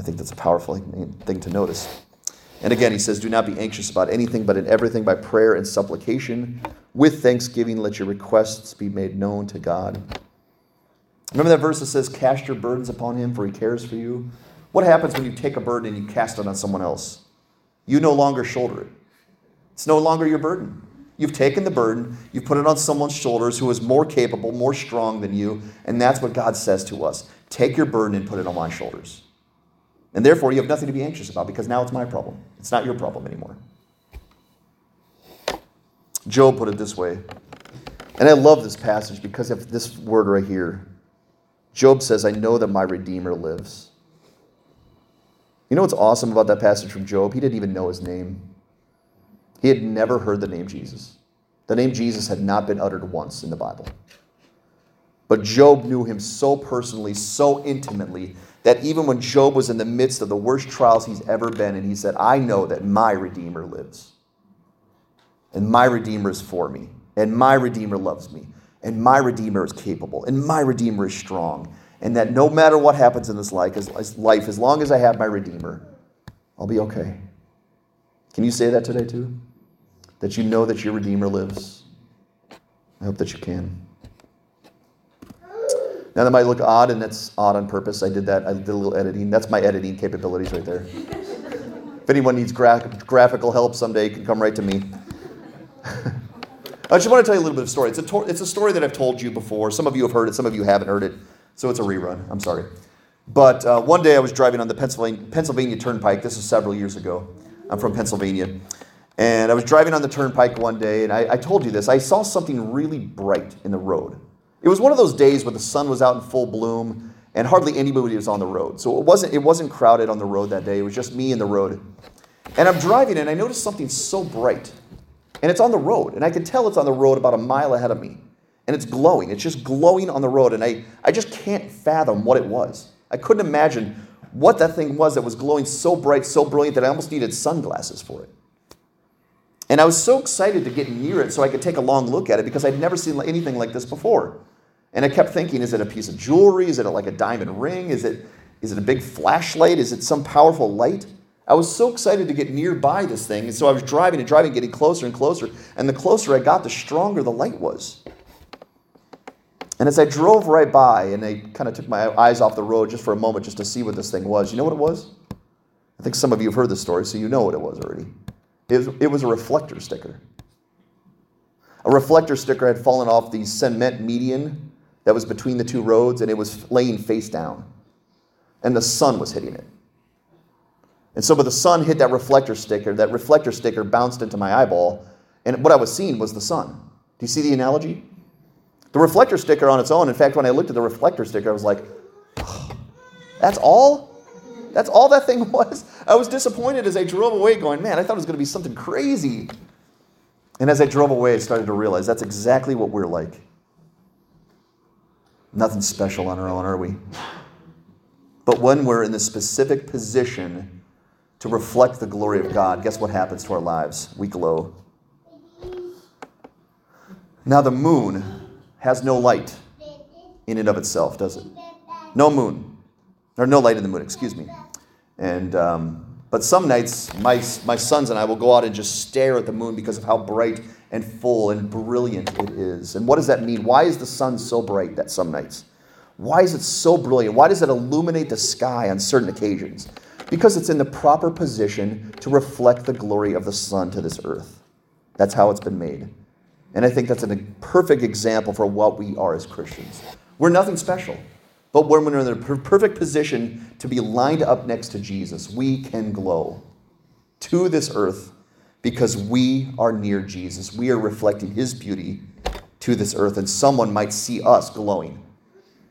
I think that's a powerful thing to notice. And again, he says, Do not be anxious about anything, but in everything by prayer and supplication. With thanksgiving, let your requests be made known to God. Remember that verse that says, Cast your burdens upon him, for he cares for you? What happens when you take a burden and you cast it on someone else? You no longer shoulder it. It's no longer your burden. You've taken the burden, you've put it on someone's shoulders who is more capable, more strong than you, and that's what God says to us. Take your burden and put it on my shoulders. And therefore, you have nothing to be anxious about because now it's my problem. It's not your problem anymore. Job put it this way. And I love this passage because of this word right here. Job says, I know that my Redeemer lives. You know what's awesome about that passage from Job? He didn't even know his name. He had never heard the name Jesus. The name Jesus had not been uttered once in the Bible. But Job knew him so personally, so intimately, that even when Job was in the midst of the worst trials he's ever been in, he said, I know that my Redeemer lives. And my Redeemer is for me. And my Redeemer loves me. And my Redeemer is capable. And my Redeemer is strong. And that no matter what happens in this life, as long as I have my Redeemer, I'll be okay. Can you say that today too? That you know that your Redeemer lives? I hope that you can. Now that might look odd, and that's odd on purpose. I did that. I did a little editing. That's my editing capabilities right there. if anyone needs gra- graphical help someday, you can come right to me. I just want to tell you a little bit of story. It's a, to- it's a story that I've told you before. Some of you have heard it, some of you haven't heard it. So it's a rerun. I'm sorry. But uh, one day I was driving on the Pennsylvania, Pennsylvania Turnpike. This was several years ago. I'm from Pennsylvania. And I was driving on the turnpike one day, and I, I told you this. I saw something really bright in the road. It was one of those days where the sun was out in full bloom and hardly anybody was on the road. So it wasn't, it wasn't crowded on the road that day. It was just me and the road. And I'm driving and I noticed something so bright. And it's on the road. And I can tell it's on the road about a mile ahead of me. And it's glowing. It's just glowing on the road. And I, I just can't fathom what it was. I couldn't imagine what that thing was that was glowing so bright, so brilliant that I almost needed sunglasses for it. And I was so excited to get near it so I could take a long look at it because I'd never seen anything like this before. And I kept thinking, is it a piece of jewelry? Is it like a diamond ring? Is it, is it a big flashlight? Is it some powerful light? I was so excited to get nearby this thing. And so I was driving and driving, getting closer and closer. And the closer I got, the stronger the light was. And as I drove right by and I kind of took my eyes off the road just for a moment just to see what this thing was, you know what it was? I think some of you have heard this story, so you know what it was already. It was, it was a reflector sticker. A reflector sticker had fallen off the cement median that was between the two roads, and it was laying face down. And the sun was hitting it. And so, when the sun hit that reflector sticker, that reflector sticker bounced into my eyeball, and what I was seeing was the sun. Do you see the analogy? The reflector sticker on its own, in fact, when I looked at the reflector sticker, I was like, oh, that's all? That's all that thing was? I was disappointed as I drove away, going, man, I thought it was going to be something crazy. And as I drove away, I started to realize that's exactly what we're like. Nothing special on our own, are we? But when we're in the specific position to reflect the glory of God, guess what happens to our lives? We glow. Now, the moon has no light in and of itself, does it? No moon. Or no light in the moon, excuse me. And, um, but some nights, my, my sons and I will go out and just stare at the moon because of how bright and full and brilliant it is. And what does that mean? Why is the sun so bright that some nights? Why is it so brilliant? Why does it illuminate the sky on certain occasions? Because it's in the proper position to reflect the glory of the sun to this earth. That's how it's been made. And I think that's a perfect example for what we are as Christians. We're nothing special. But when we're in the perfect position to be lined up next to Jesus, we can glow to this earth because we are near Jesus. We are reflecting his beauty to this earth, and someone might see us glowing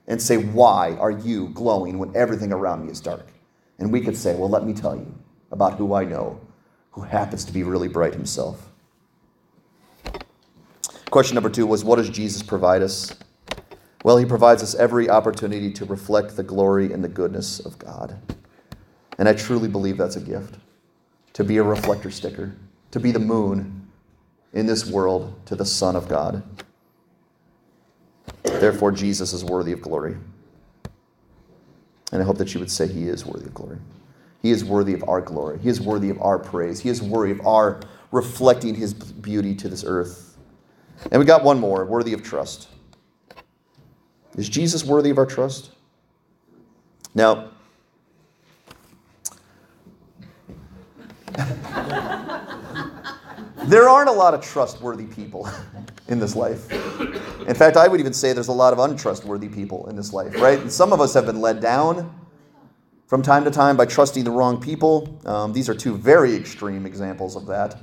and say, Why are you glowing when everything around me is dark? And we could say, Well, let me tell you about who I know, who happens to be really bright himself. Question number two was, What does Jesus provide us? Well, he provides us every opportunity to reflect the glory and the goodness of God. And I truly believe that's a gift to be a reflector sticker, to be the moon in this world to the Son of God. Therefore, Jesus is worthy of glory. And I hope that you would say he is worthy of glory. He is worthy of our glory. He is worthy of our praise. He is worthy of our reflecting his beauty to this earth. And we got one more worthy of trust. Is Jesus worthy of our trust? Now, there aren't a lot of trustworthy people in this life. In fact, I would even say there's a lot of untrustworthy people in this life, right? And some of us have been led down from time to time by trusting the wrong people. Um, these are two very extreme examples of that.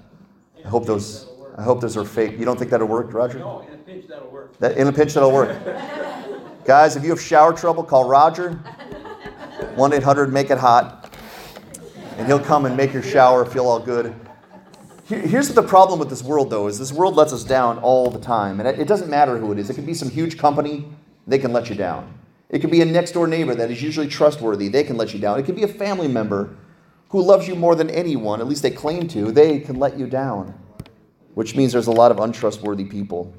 I hope those. I hope those are fake. You don't think that'll work, Roger?
No, in a pinch that'll work.
That, in a pinch that'll work. Guys, if you have shower trouble, call Roger. 1 800 Make It Hot. And he'll come and make your shower feel all good. Here's the problem with this world, though, is this world lets us down all the time. And it doesn't matter who it is. It could be some huge company, they can let you down. It could be a next door neighbor that is usually trustworthy, they can let you down. It could be a family member who loves you more than anyone, at least they claim to, they can let you down, which means there's a lot of untrustworthy people.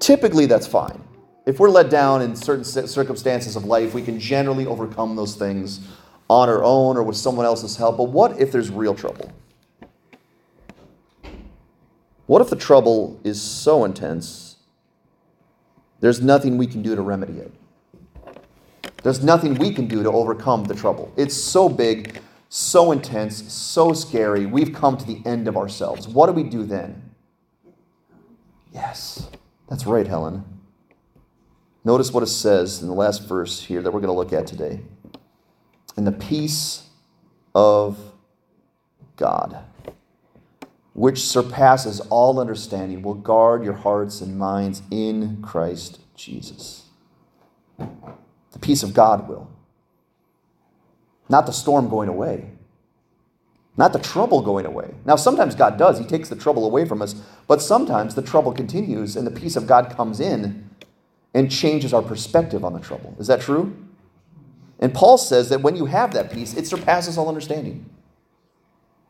Typically, that's fine. If we're let down in certain circumstances of life, we can generally overcome those things on our own or with someone else's help. But what if there's real trouble? What if the trouble is so intense, there's nothing we can do to remedy it? There's nothing we can do to overcome the trouble. It's so big, so intense, so scary. We've come to the end of ourselves. What do we do then? Yes, that's right, Helen. Notice what it says in the last verse here that we're going to look at today. And the peace of God which surpasses all understanding, will guard your hearts and minds in Christ Jesus. The peace of God will. Not the storm going away, not the trouble going away. Now, sometimes God does, He takes the trouble away from us, but sometimes the trouble continues and the peace of God comes in and changes our perspective on the trouble. Is that true? And Paul says that when you have that peace, it surpasses all understanding.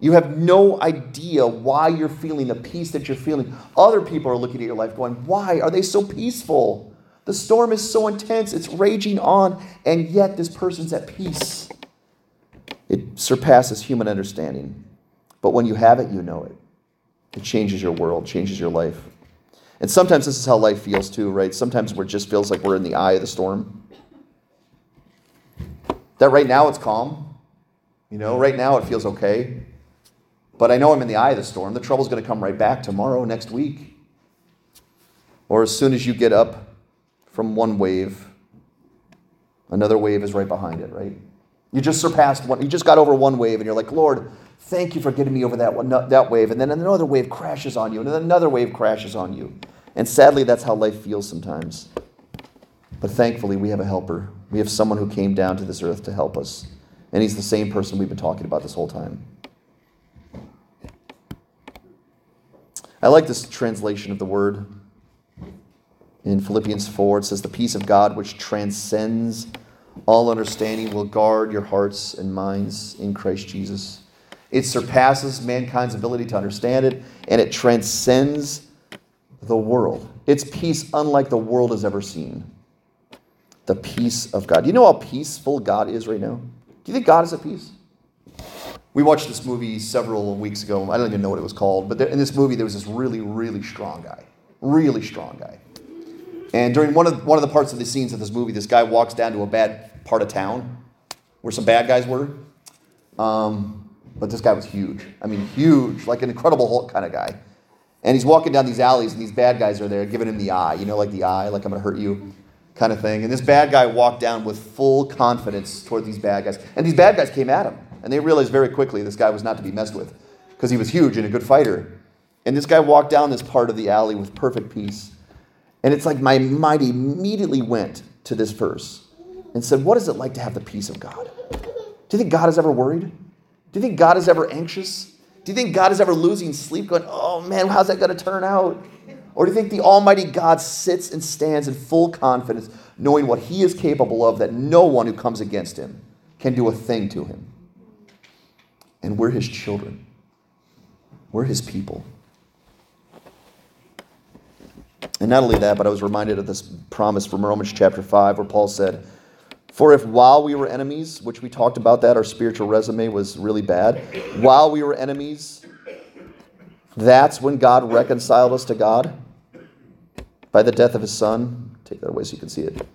You have no idea why you're feeling the peace that you're feeling. Other people are looking at your life going, Why are they so peaceful? The storm is so intense, it's raging on, and yet this person's at peace. It surpasses human understanding. But when you have it, you know it. It changes your world, changes your life. And sometimes this is how life feels too, right? Sometimes it just feels like we're in the eye of the storm. That right now it's calm. You know, right now it feels okay. But I know I'm in the eye of the storm. The trouble's going to come right back tomorrow, next week. Or as soon as you get up from one wave, another wave is right behind it, right? You just surpassed one, you just got over one wave, and you're like, Lord, thank you for getting me over that, one, that wave. And then another wave crashes on you, and then another wave crashes on you. And sadly, that's how life feels sometimes. But thankfully, we have a helper. We have someone who came down to this earth to help us. And he's the same person we've been talking about this whole time. I like this translation of the word. In Philippians 4, it says, The peace of God, which transcends all understanding, will guard your hearts and minds in Christ Jesus. It surpasses mankind's ability to understand it, and it transcends the world. It's peace unlike the world has ever seen. The peace of God. Do you know how peaceful God is right now? Do you think God is at peace? We watched this movie several weeks ago. I don't even know what it was called, but there, in this movie, there was this really, really strong guy. Really strong guy. And during one of, one of the parts of the scenes of this movie, this guy walks down to a bad part of town where some bad guys were. Um, but this guy was huge. I mean, huge, like an Incredible Hulk kind of guy. And he's walking down these alleys, and these bad guys are there giving him the eye, you know, like the eye, like I'm going to hurt you kind of thing. And this bad guy walked down with full confidence toward these bad guys. And these bad guys came at him. And they realized very quickly this guy was not to be messed with because he was huge and a good fighter. And this guy walked down this part of the alley with perfect peace. And it's like my mind immediately went to this verse and said, What is it like to have the peace of God? Do you think God is ever worried? Do you think God is ever anxious? Do you think God is ever losing sleep, going, Oh man, how's that going to turn out? Or do you think the Almighty God sits and stands in full confidence, knowing what He is capable of, that no one who comes against Him can do a thing to Him? And we're His children, we're His people. And not only that, but I was reminded of this promise from Romans chapter 5, where Paul said, For if while we were enemies, which we talked about that, our spiritual resume was really bad, while we were enemies, that's when God reconciled us to God by the death of his son. Take that away so you can see it.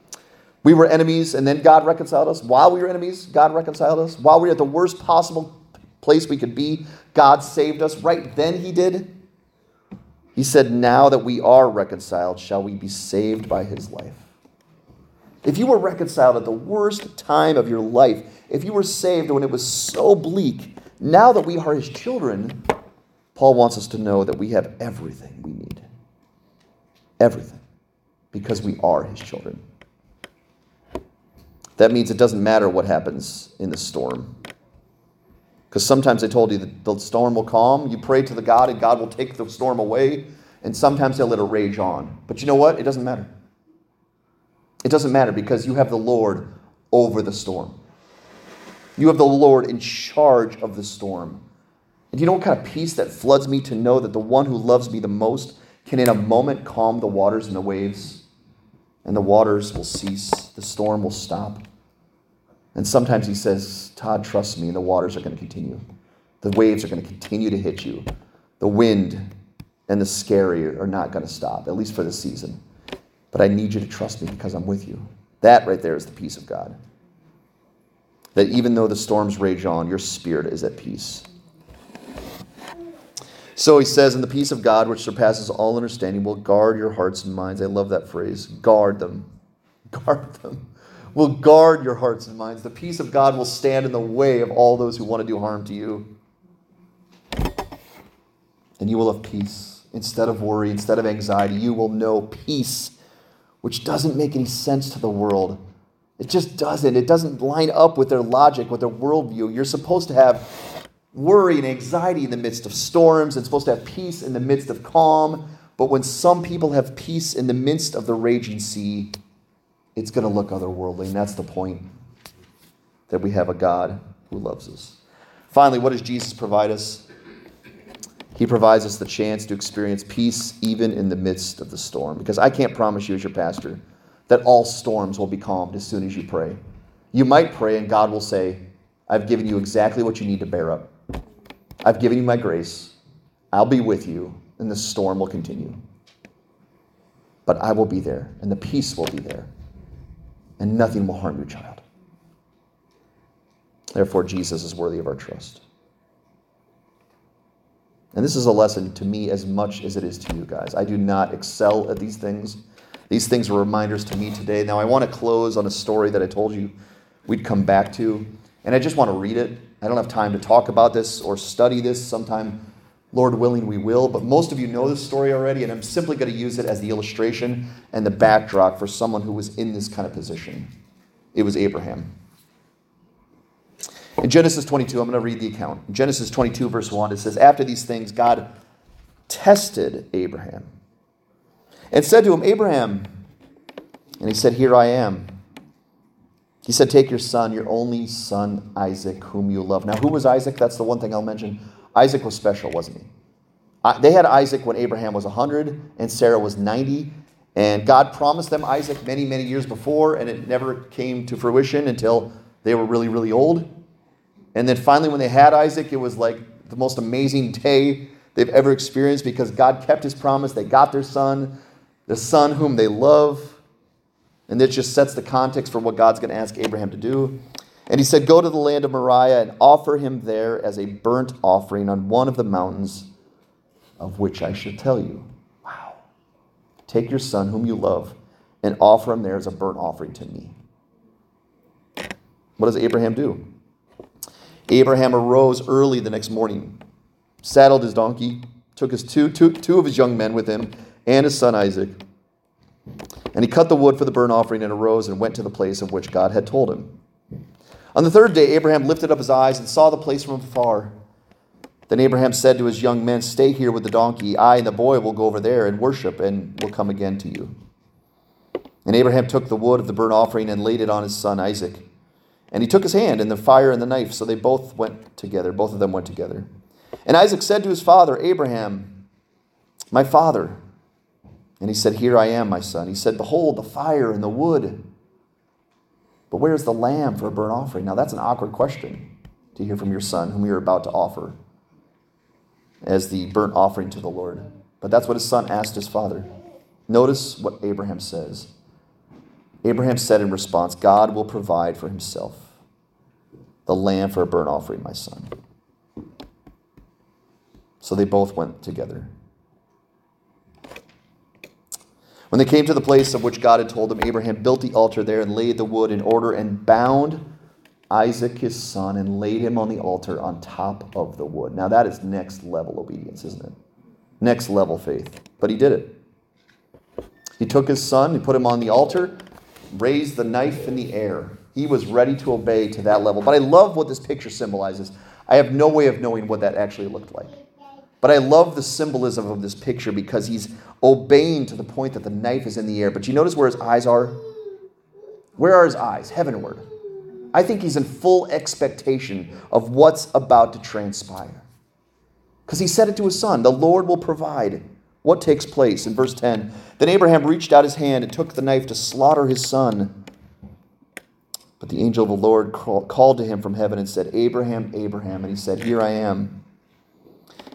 We were enemies, and then God reconciled us. While we were enemies, God reconciled us. While we were at the worst possible place we could be, God saved us. Right then, He did. He said, Now that we are reconciled, shall we be saved by His life? If you were reconciled at the worst time of your life, if you were saved when it was so bleak, now that we are His children, Paul wants us to know that we have everything we need. Everything. Because we are his children. That means it doesn't matter what happens in the storm. Because sometimes I told you that the storm will calm. You pray to the God, and God will take the storm away. And sometimes He'll let it rage on. But you know what? It doesn't matter. It doesn't matter because you have the Lord over the storm. You have the Lord in charge of the storm. And you know what kind of peace that floods me to know that the one who loves me the most can in a moment calm the waters and the waves? And the waters will cease, the storm will stop. And sometimes he says, Todd, trust me, and the waters are going to continue. The waves are going to continue to hit you. The wind and the scary are not going to stop, at least for this season. But I need you to trust me because I'm with you. That right there is the peace of God. That even though the storms rage on, your spirit is at peace. So he says, And the peace of God, which surpasses all understanding, will guard your hearts and minds. I love that phrase. Guard them. Guard them. Will guard your hearts and minds. The peace of God will stand in the way of all those who want to do harm to you. And you will have peace. Instead of worry, instead of anxiety, you will know peace, which doesn't make any sense to the world. It just doesn't. It doesn't line up with their logic, with their worldview. You're supposed to have worry and anxiety in the midst of storms and supposed to have peace in the midst of calm. But when some people have peace in the midst of the raging sea, it's going to look otherworldly. And that's the point that we have a God who loves us. Finally, what does Jesus provide us? He provides us the chance to experience peace even in the midst of the storm. Because I can't promise you, as your pastor, that all storms will be calmed as soon as you pray. You might pray, and God will say, I've given you exactly what you need to bear up. I've given you my grace. I'll be with you, and the storm will continue. But I will be there, and the peace will be there, and nothing will harm your child. Therefore, Jesus is worthy of our trust. And this is a lesson to me as much as it is to you guys. I do not excel at these things. These things are reminders to me today. Now, I want to close on a story that I told you we'd come back to, and I just want to read it. I don't have time to talk about this or study this. Sometime, Lord willing, we will. But most of you know this story already, and I'm simply going to use it as the illustration and the backdrop for someone who was in this kind of position. It was Abraham. In Genesis 22, I'm going to read the account. In Genesis 22, verse 1, it says, After these things, God tested Abraham and said to him, Abraham, and he said, Here I am. He said, Take your son, your only son, Isaac, whom you love. Now, who was Isaac? That's the one thing I'll mention. Isaac was special, wasn't he? They had Isaac when Abraham was 100 and Sarah was 90. And God promised them Isaac many, many years before, and it never came to fruition until they were really, really old. And then finally, when they had Isaac, it was like the most amazing day they've ever experienced because God kept his promise. They got their son, the son whom they love. And this just sets the context for what God's going to ask Abraham to do. And he said, Go to the land of Moriah and offer him there as a burnt offering on one of the mountains of which I shall tell you. Wow. Take your son, whom you love, and offer him there as a burnt offering to me. What does Abraham do? Abraham arose early the next morning, saddled his donkey, took his two, two, two of his young men with him, and his son Isaac. And he cut the wood for the burnt offering and arose and went to the place of which God had told him. On the third day, Abraham lifted up his eyes and saw the place from afar. Then Abraham said to his young men, Stay here with the donkey. I and the boy will go over there and worship, and will come again to you. And Abraham took the wood of the burnt offering and laid it on his son Isaac. And he took his hand and the fire and the knife, so they both went together. Both of them went together. And Isaac said to his father, Abraham, my father. And he said, Here I am, my son. He said, Behold, the fire and the wood. But where's the lamb for a burnt offering? Now, that's an awkward question to hear from your son, whom you're about to offer as the burnt offering to the Lord. But that's what his son asked his father. Notice what Abraham says. Abraham said in response, God will provide for himself the lamb for a burnt offering, my son. So they both went together. When they came to the place of which God had told them, Abraham built the altar there and laid the wood in order and bound Isaac his son and laid him on the altar on top of the wood. Now that is next level obedience, isn't it? Next level faith. But he did it. He took his son, he put him on the altar, raised the knife in the air. He was ready to obey to that level. But I love what this picture symbolizes. I have no way of knowing what that actually looked like. But I love the symbolism of this picture because he's obeying to the point that the knife is in the air. But you notice where his eyes are? Where are his eyes? Heavenward. I think he's in full expectation of what's about to transpire. Because he said it to his son, the Lord will provide. What takes place? In verse 10, then Abraham reached out his hand and took the knife to slaughter his son. But the angel of the Lord called to him from heaven and said, Abraham, Abraham. And he said, Here I am.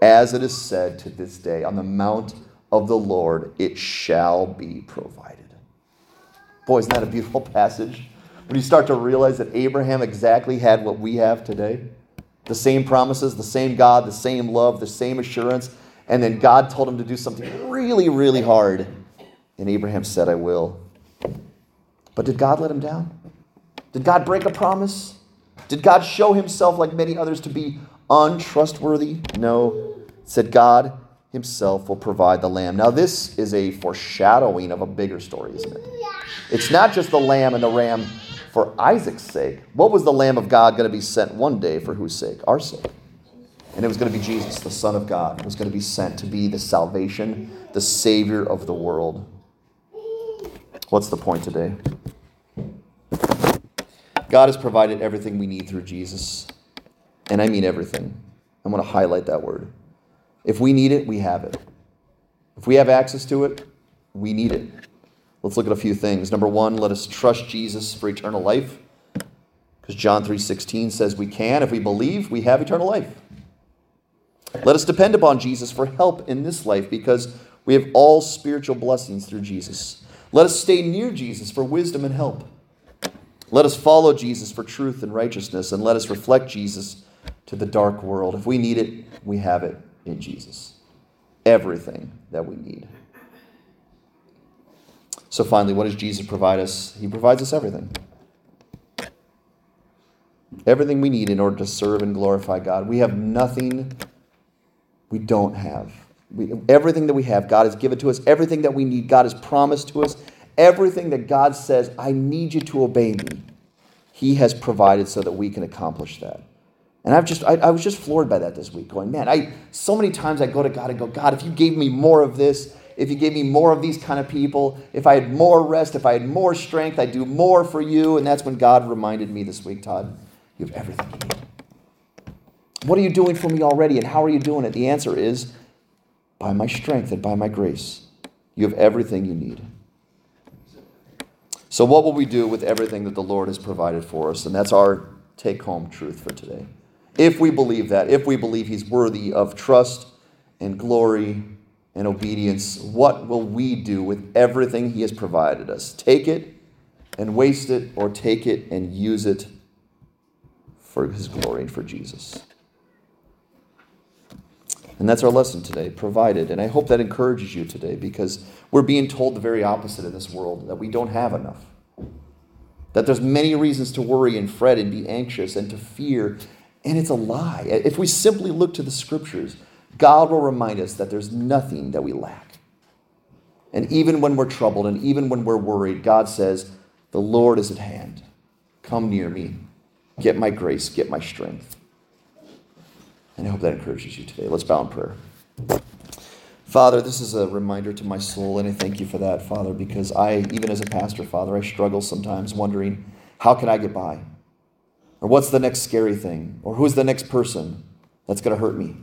As it is said to this day, on the mount of the Lord it shall be provided. Boy, isn't that a beautiful passage? When you start to realize that Abraham exactly had what we have today the same promises, the same God, the same love, the same assurance. And then God told him to do something really, really hard. And Abraham said, I will. But did God let him down? Did God break a promise? Did God show himself, like many others, to be untrustworthy? No. Said God himself will provide the lamb. Now, this is a foreshadowing of a bigger story, isn't it? It's not just the lamb and the ram for Isaac's sake. What was the Lamb of God going to be sent one day for whose sake? Our sake. And it was going to be Jesus, the Son of God, who was going to be sent to be the salvation, the Savior of the world. What's the point today? God has provided everything we need through Jesus. And I mean everything. I'm going to highlight that word. If we need it, we have it. If we have access to it, we need it. Let's look at a few things. Number one, let us trust Jesus for eternal life. Because John 3:16 says we can, if we believe, we have eternal life. Let us depend upon Jesus for help in this life because we have all spiritual blessings through Jesus. Let us stay near Jesus for wisdom and help. Let us follow Jesus for truth and righteousness, and let us reflect Jesus to the dark world. If we need it, we have it in Jesus. Everything that we need. So finally, what does Jesus provide us? He provides us everything. Everything we need in order to serve and glorify God. We have nothing we don't have. We, everything that we have, God has given to us. Everything that we need, God has promised to us. Everything that God says, I need you to obey me, He has provided so that we can accomplish that. And I've just, I, I, was just floored by that this week, going, man, I so many times I go to God and go, God, if you gave me more of this, if you gave me more of these kind of people, if I had more rest, if I had more strength, I'd do more for you. And that's when God reminded me this week, Todd, you have everything you need. What are you doing for me already, and how are you doing it? The answer is by my strength and by my grace. You have everything you need. So, what will we do with everything that the Lord has provided for us? And that's our take home truth for today. If we believe that, if we believe He's worthy of trust and glory and obedience, what will we do with everything He has provided us? Take it and waste it, or take it and use it for His glory and for Jesus? And that's our lesson today, provided. And I hope that encourages you today because we're being told the very opposite in this world that we don't have enough. That there's many reasons to worry and fret and be anxious and to fear. And it's a lie. If we simply look to the scriptures, God will remind us that there's nothing that we lack. And even when we're troubled and even when we're worried, God says, The Lord is at hand. Come near me. Get my grace, get my strength. And I hope that encourages you today. Let's bow in prayer. Father, this is a reminder to my soul, and I thank you for that, Father, because I, even as a pastor, Father, I struggle sometimes wondering, how can I get by? Or what's the next scary thing? Or who's the next person that's going to hurt me?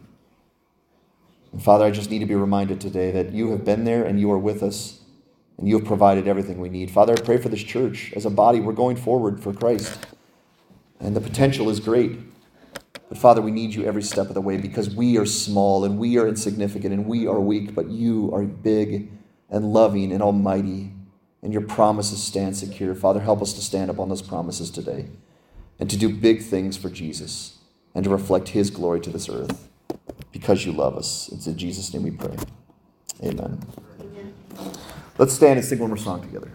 And Father, I just need to be reminded today that you have been there and you are with us, and you have provided everything we need. Father, I pray for this church. As a body, we're going forward for Christ, and the potential is great. But Father, we need you every step of the way because we are small and we are insignificant and we are weak, but you are big and loving and almighty, and your promises stand secure. Father, help us to stand up on those promises today and to do big things for Jesus and to reflect his glory to this earth because you love us. It's in Jesus' name we pray. Amen. Amen. Let's stand and sing one more song together.